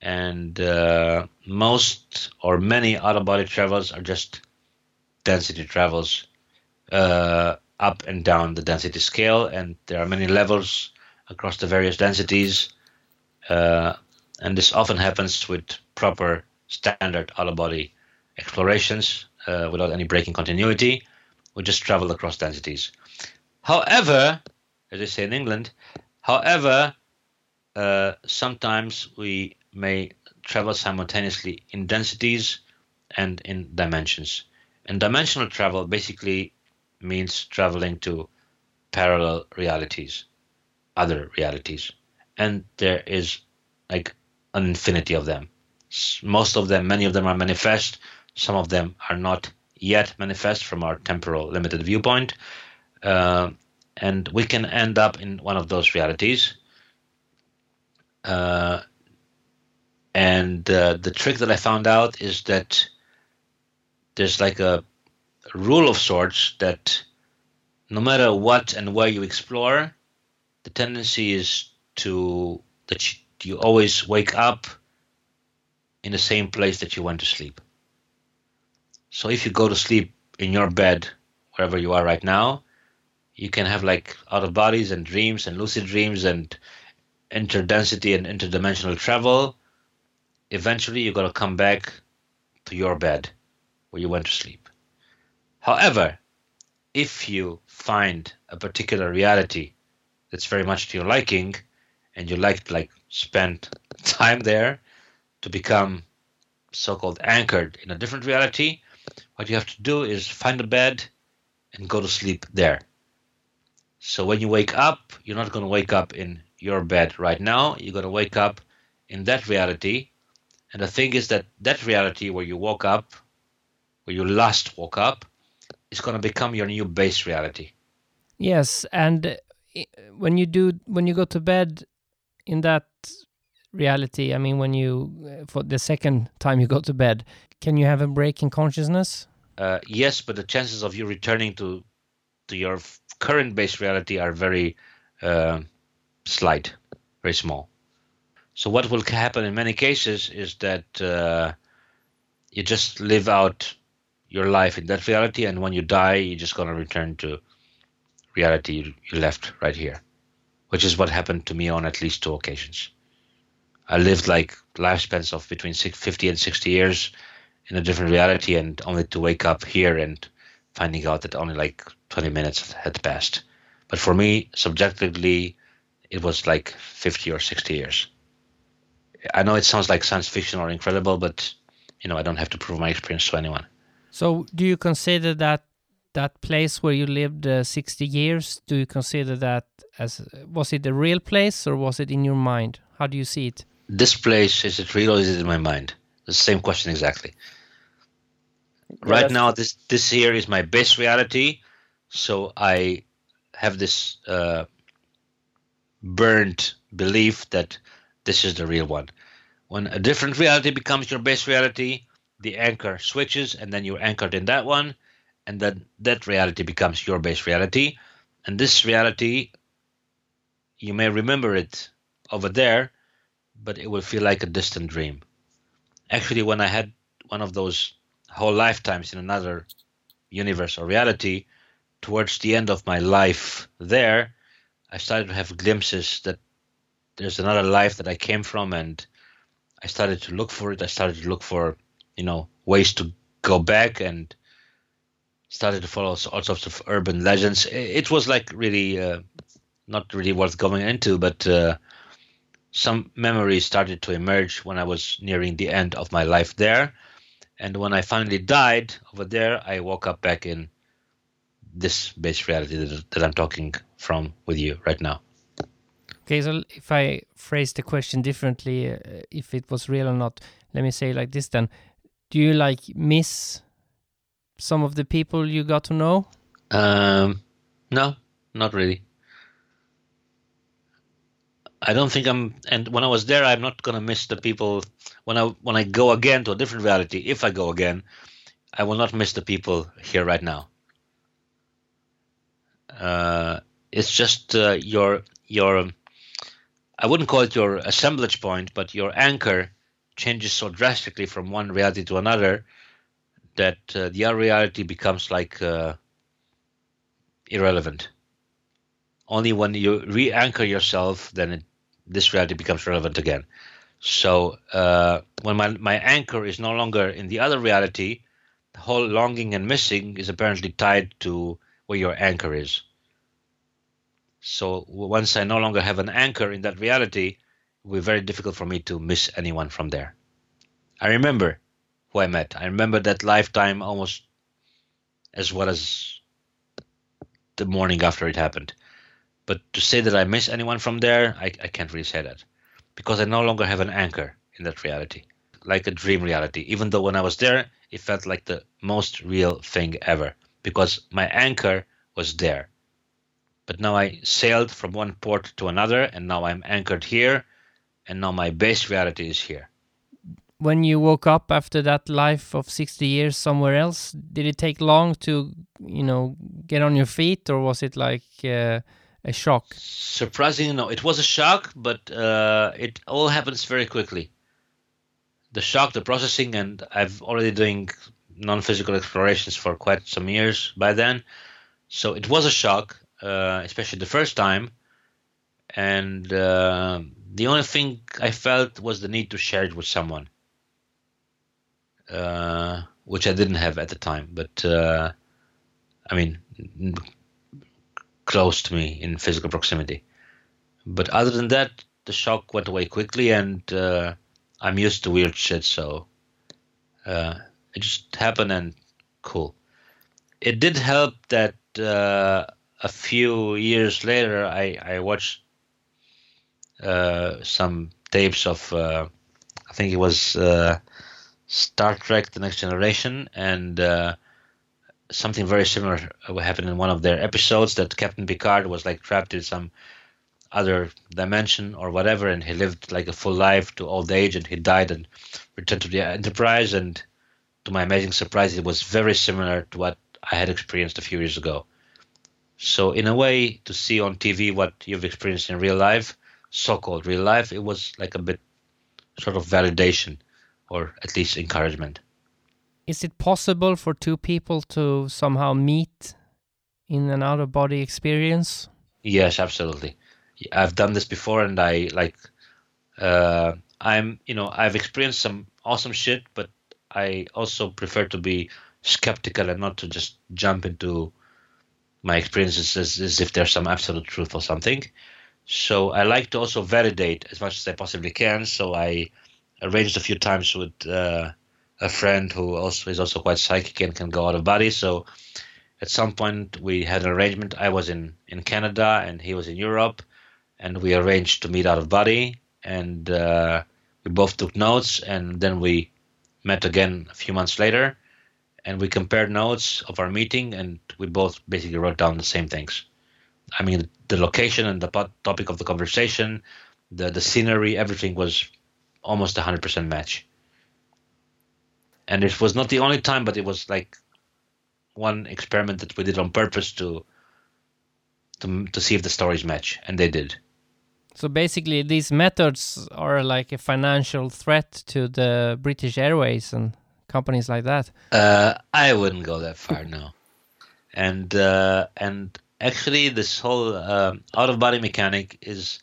And uh, most or many out of body travels are just density travels uh, up and down the density scale. And there are many levels across the various densities uh, and this often happens with proper standard out of body explorations uh, without any breaking continuity. We just travel across densities. However as they say in england However, uh, sometimes we may travel simultaneously in densities and in dimensions. And dimensional travel basically means traveling to parallel realities, other realities. And there is like an infinity of them. Most of them, many of them are manifest, some of them are not yet manifest from our temporal limited viewpoint. Uh, and we can end up in one of those realities. Uh, and uh, the trick that I found out is that there's like a rule of sorts that no matter what and where you explore, the tendency is to that you, you always wake up in the same place that you went to sleep. So if you go to sleep in your bed, wherever you are right now, you can have like out of bodies and dreams and lucid dreams and interdensity and interdimensional travel. Eventually, you're going to come back to your bed where you went to sleep. However, if you find a particular reality that's very much to your liking and you like to like spend time there to become so-called anchored in a different reality what you have to do is find a bed and go to sleep there. So when you wake up you're not going to wake up in your bed right now. You're going to wake up in that reality. And the thing is that that reality where you woke up where you last woke up is going to become your new base reality. Yes, and when you do when you go to bed in that reality, I mean when you uh, for the second time you go to bed, can you have a break in consciousness? Uh, yes, but the chances of you returning to to your current base reality are very uh, slight, very small. So what will happen in many cases is that uh, you just live out your life in that reality, and when you die, you're just gonna return to reality you, left right here, which is what happened to me on at least two occasions. I lived like lifespans of between 50 and 60 years in a different reality and only to wake up here and finding out that only like 20 minutes had passed. But for me, subjectively, it was like 50 or 60 years. I know it sounds like science fiction or incredible, but you know, I don't have to prove my experience to anyone. So do you consider that that place where you lived uh, 60 years, do you consider that as was it a real place or was it in your mind? How do you see it? This place is it real or is it in my mind? The same question exactly. right that's- now, this this here is my base reality, so I have this uh, burned belief that this is the real one. When a different reality becomes your base reality, the anchor switches, and then you're anchored in that one, and then that reality becomes your base reality. And this reality, you may remember it over there, but it will feel like a distant dream. Actually, when I had one of those whole lifetimes in another universe or reality, towards the end of my life there, I started to have glimpses that there's another life that I came from, and I started to look for it. I started to look for, you know, ways to go back, and started to follow all sorts of urban legends. It was like really uh, not really worth going into, but uh, some memories started to emerge when I was nearing the end of my life there. And when I finally died over there, I woke up back in this base reality that, I'm talking from with you right now. Okay, so if I phrase the question differently, uh, if it was real or not, let me say like this then. Do you like miss some of the people you got to know? Um, no, not really. I don't think I'm. And when I was there, I'm not gonna miss the people. When I when I go again to a different reality, if I go again, I will not miss the people here right now. Uh, it's just uh, your your. I wouldn't call it your assemblage point, but your anchor changes so drastically from one reality to another that uh, the reality becomes like. Uh, irrelevant. Only when you re-anchor yourself, then it, this reality becomes relevant again. So uh, when my my anchor is no longer in the other reality, the whole longing and missing is apparently tied to where your anchor is. So once I no longer have an anchor in that reality, it will be very difficult for me to miss anyone from there. I remember who I met. I remember that lifetime almost as well as the morning after it happened. But to say that I miss anyone from there, I, I can't really say that because I no longer have an anchor in that reality, like a dream reality. Even though when I was there, it felt like the most real thing ever because my anchor was there. But now I sailed from one port to another, and now I'm anchored here, and now my base reality is here. When you woke up after that life of 60 years somewhere else, did it take long to, you know, get on your feet, or was it like uh, a shock? Surprisingly, no, it was a shock, but uh, it all happens very quickly. The shock, the processing, and I've already doing non-physical explorations for quite some years by then, so it was a shock, uh, especially the first time. And uh, the only thing I felt was the need to share it with someone, uh, which I didn't have at the time. But uh, I mean, close to me in physical proximity. But other than that, the shock went away quickly, and uh, I'm used to weird shit, so uh, it just happened and cool. It did help that uh, a few years later, I I watched some tapes of I think it was Star Trek: The Next Generation, and uh, something very similar happened in one of their episodes. That Captain Picard was like trapped in some other dimension or whatever, and he lived like a full life to old age, and he died and returned to the Enterprise. And to my amazing surprise, it was very similar to what I had experienced a few years ago. So in a way, to see on TV what you've experienced in real life, so-called real life, it was like a bit sort of validation, or at least encouragement. Is it possible for two people to somehow meet in an out of body experience? Yes, absolutely. I've done this before, and I like. Uh, I'm, you know, I've experienced some awesome shit, but I also prefer to be skeptical and not to just jump into my experiences as, as if there's some absolute truth or something. So I like to also validate as much as I possibly can. So I arranged a few times with uh, a friend who also is also quite psychic and can go out of body. So at some point we had an arrangement. I was in in Canada and he was in Europe, and we arranged to meet out of body. And uh, we both took notes, and then we met again a few months later and we compared notes of our meeting and we both basically wrote down the same things i mean the location and the topic of the conversation the the scenery everything was almost a 100% match and it was not the only time but it was like one experiment that we did on purpose to to, to see if the stories match and they did so basically these methods are like a financial threat to the british airways and companies like that? Uh, I wouldn't go that far, no. And uh, and actually, this whole uh, out of body mechanic is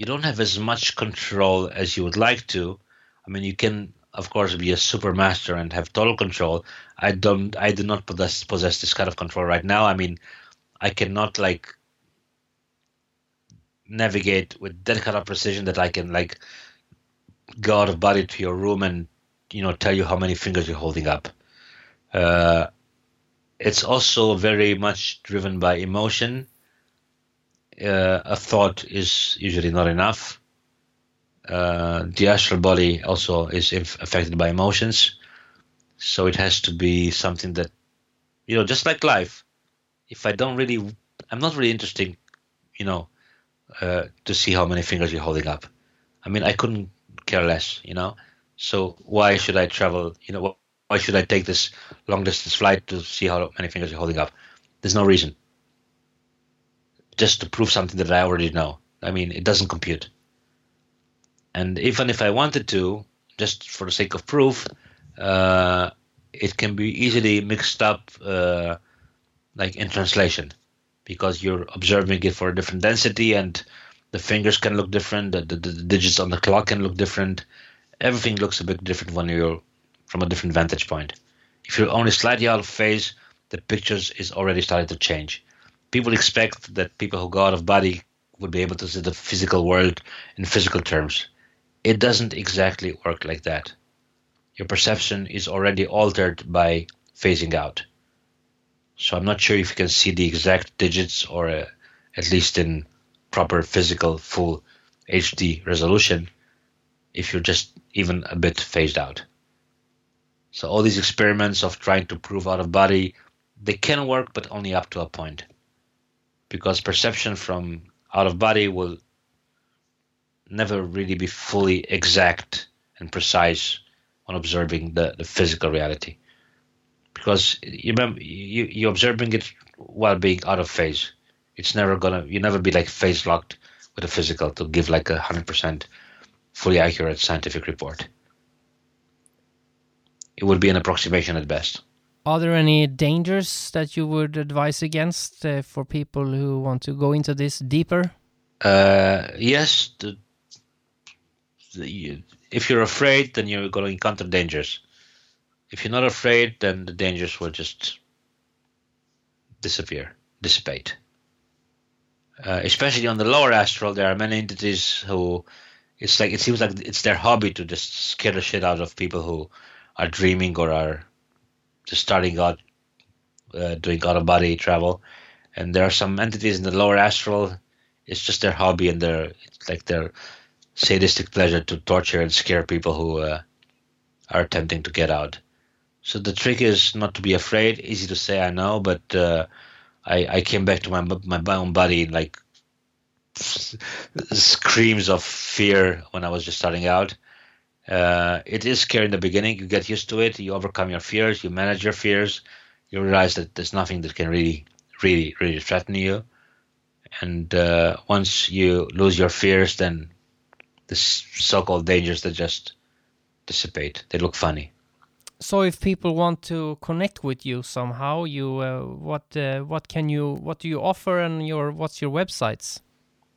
you don't have as much control as you would like to. I mean, you can of course be a super master and have total control. I don't. I do not possess possess this kind of control right now. I mean, I cannot like navigate with that kind of precision that I can like go out of body to your room and you know tell you how many fingers you're holding up. Uh, it's also very much driven by emotion. Uh, a thought is usually not enough. Uh, the astral body also is inf- affected by emotions, so it has to be something that, you know, just like life. If I don't really, I'm not really interested, you know, uh, to see how many fingers you're holding up. I mean, I couldn't care less, you know. So why should I travel? You know, why should I take this long distance flight to see how many fingers you're holding up? There's no reason. Just to prove something that I already know. I mean, it doesn't compute. And even if I wanted to, just for the sake of proof, uh, it can be easily mixed up, uh, like in translation, because you're observing it for a different density, and the fingers can look different, the, the, the digits on the clock can look different, everything looks a bit different when you're from a different vantage point. If you're only slightly out of phase, the pictures is already starting to change. People expect that people who go out of body would be able to see the physical world in physical terms. It doesn't exactly work like that. Your perception is already altered by phasing out. So I'm not sure if you can see the exact digits or uh, at least in proper physical full HD resolution if you're just even a bit phased out. So all these experiments of trying to prove out of body, they can work, but only up to a point, because perception from out of body will never really be fully exact and precise on observing the, the physical reality. Because you remember you you're observing it while being out of phase it's never gonna you never be like phase locked with a physical to give like a hundred percent fully accurate scientific report. It would be an approximation at best Are there any dangers that you would advise against uh, for people who want to go into this deeper? uh yes the, the, if you're afraid then you're going to encounter dangers if you're not afraid then the dangers will just disappear dissipate uh, especially on the lower astral there are many entities who it's like it seems like it's their hobby to just scare the shit out of people who are dreaming or are just starting out uh, doing out of body travel. And there are some entities in the lower astral. It's just their hobby and their like their sadistic pleasure to torture and scare people who uh, are attempting to get out. So the trick is not to be afraid. Easy to say i know but uh, I, I came back to my my own body like screams of fear when I was just starting out. Uh, it is scary in the beginning. You get used to it. You overcome your fears. You manage your fears. You realize that there's nothing that can really, really, really threaten you. And uh, once you lose your fears, then the so-called dangers that just dissipate. They look funny. So, if people want to connect with you somehow, you uh, what uh, what can you what do you offer and your what's your websites?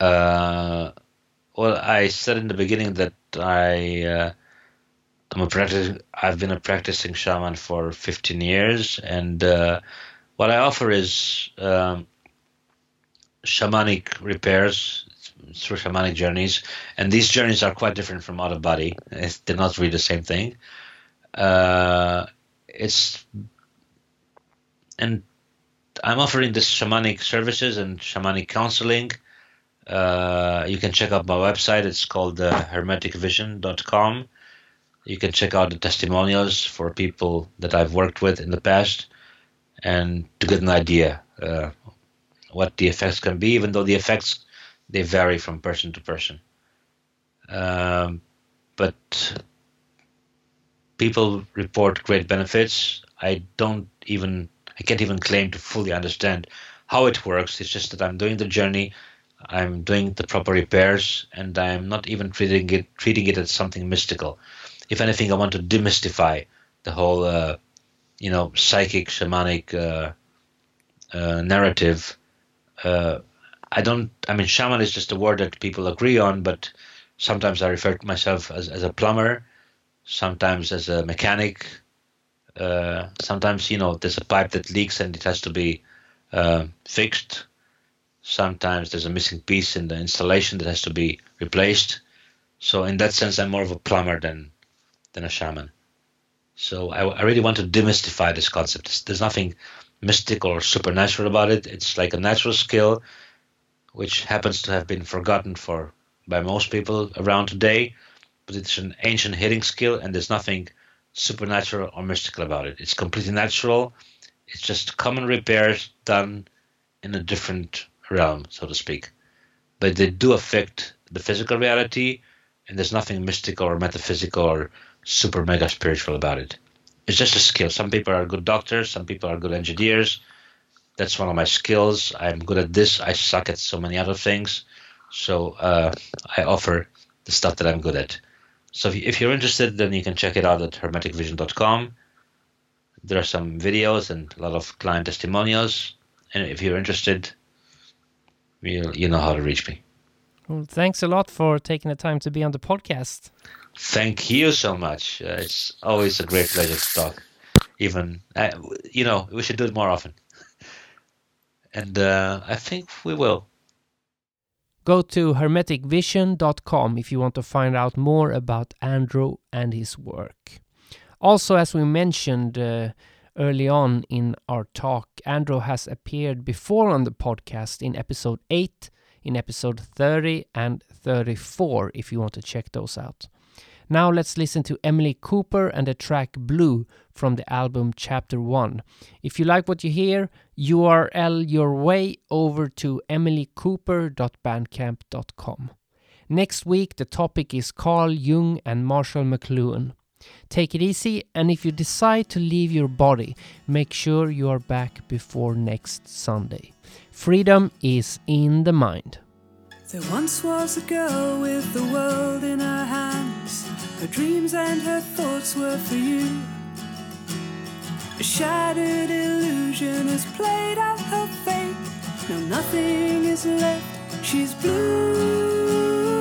Uh, well, I said in the beginning that I uh, I'm a practice. I've been a practicing shaman for 15 years, and uh, what I offer is um, shamanic repairs through shamanic journeys, and these journeys are quite different from out of body. They're not really the same thing. Uh, it's and I'm offering this shamanic services and shamanic counseling. Uh, you can check out my website. It's called uh, hermeticvision.com. You can check out the testimonials for people that I've worked with in the past and to get an idea uh, what the effects can be, even though the effects they vary from person to person. Um, but people report great benefits. I don't even I can't even claim to fully understand how it works. It's just that I'm doing the journey, I'm doing the proper repairs, and I'm not even treating it treating it as something mystical. If anything, I want to demystify the whole, uh, you know, psychic shamanic uh, uh, narrative. Uh, I don't. I mean, shaman is just a word that people agree on, but sometimes I refer to myself as, as a plumber, sometimes as a mechanic. Uh, sometimes you know there's a pipe that leaks and it has to be uh, fixed. Sometimes there's a missing piece in the installation that has to be replaced. So in that sense, I'm more of a plumber than than a shaman. So I, I really want to demystify this concept. There's nothing mystical or supernatural about it. It's like a natural skill, which happens to have been forgotten for by most people around today but it's an ancient healing skill and there's nothing supernatural or mystical about it. It's completely natural. It's just common repairs done in a different realm, so to speak. But they do affect the physical reality, and there's nothing mystical or metaphysical or super mega spiritual about it. It's just a skill. Some people are good doctors, some people are good engineers. That's one of my skills. I'm good at this. I suck at so many other things. So uh, I offer the stuff that I'm good at. So if, you're interested, then you can check it out at hermeticvision.com. There are some videos and a lot of client testimonials. And if you're interested, you know how to reach me. Well, thanks a lot for taking the time to be on the podcast. Thank you so much. Uh, it's always a great pleasure to talk. Even, uh, you know, we should do it more often. And uh, I think we will. Go to hermeticvision.com if you want to find out more about Andrew and his work. Also, as we mentioned uh, early on in our talk, Andrew has appeared before on the podcast in episode 8, in episode 30, and 34 if you want to check those out. Now let's listen to Emily Cooper and the track Blue from the album Chapter 1. If you like what you hear, URL your way over to emilycooper.bandcamp.com. Next week, the topic is Carl Jung and Marshall McLuhan. Take it easy, and if you decide to leave your body, make sure you are back before next Sunday. Freedom is in the mind. There once was a girl with the world in her hands. Her dreams and her thoughts were for you. A shattered illusion has played out her fate. Now nothing is left. She's blue.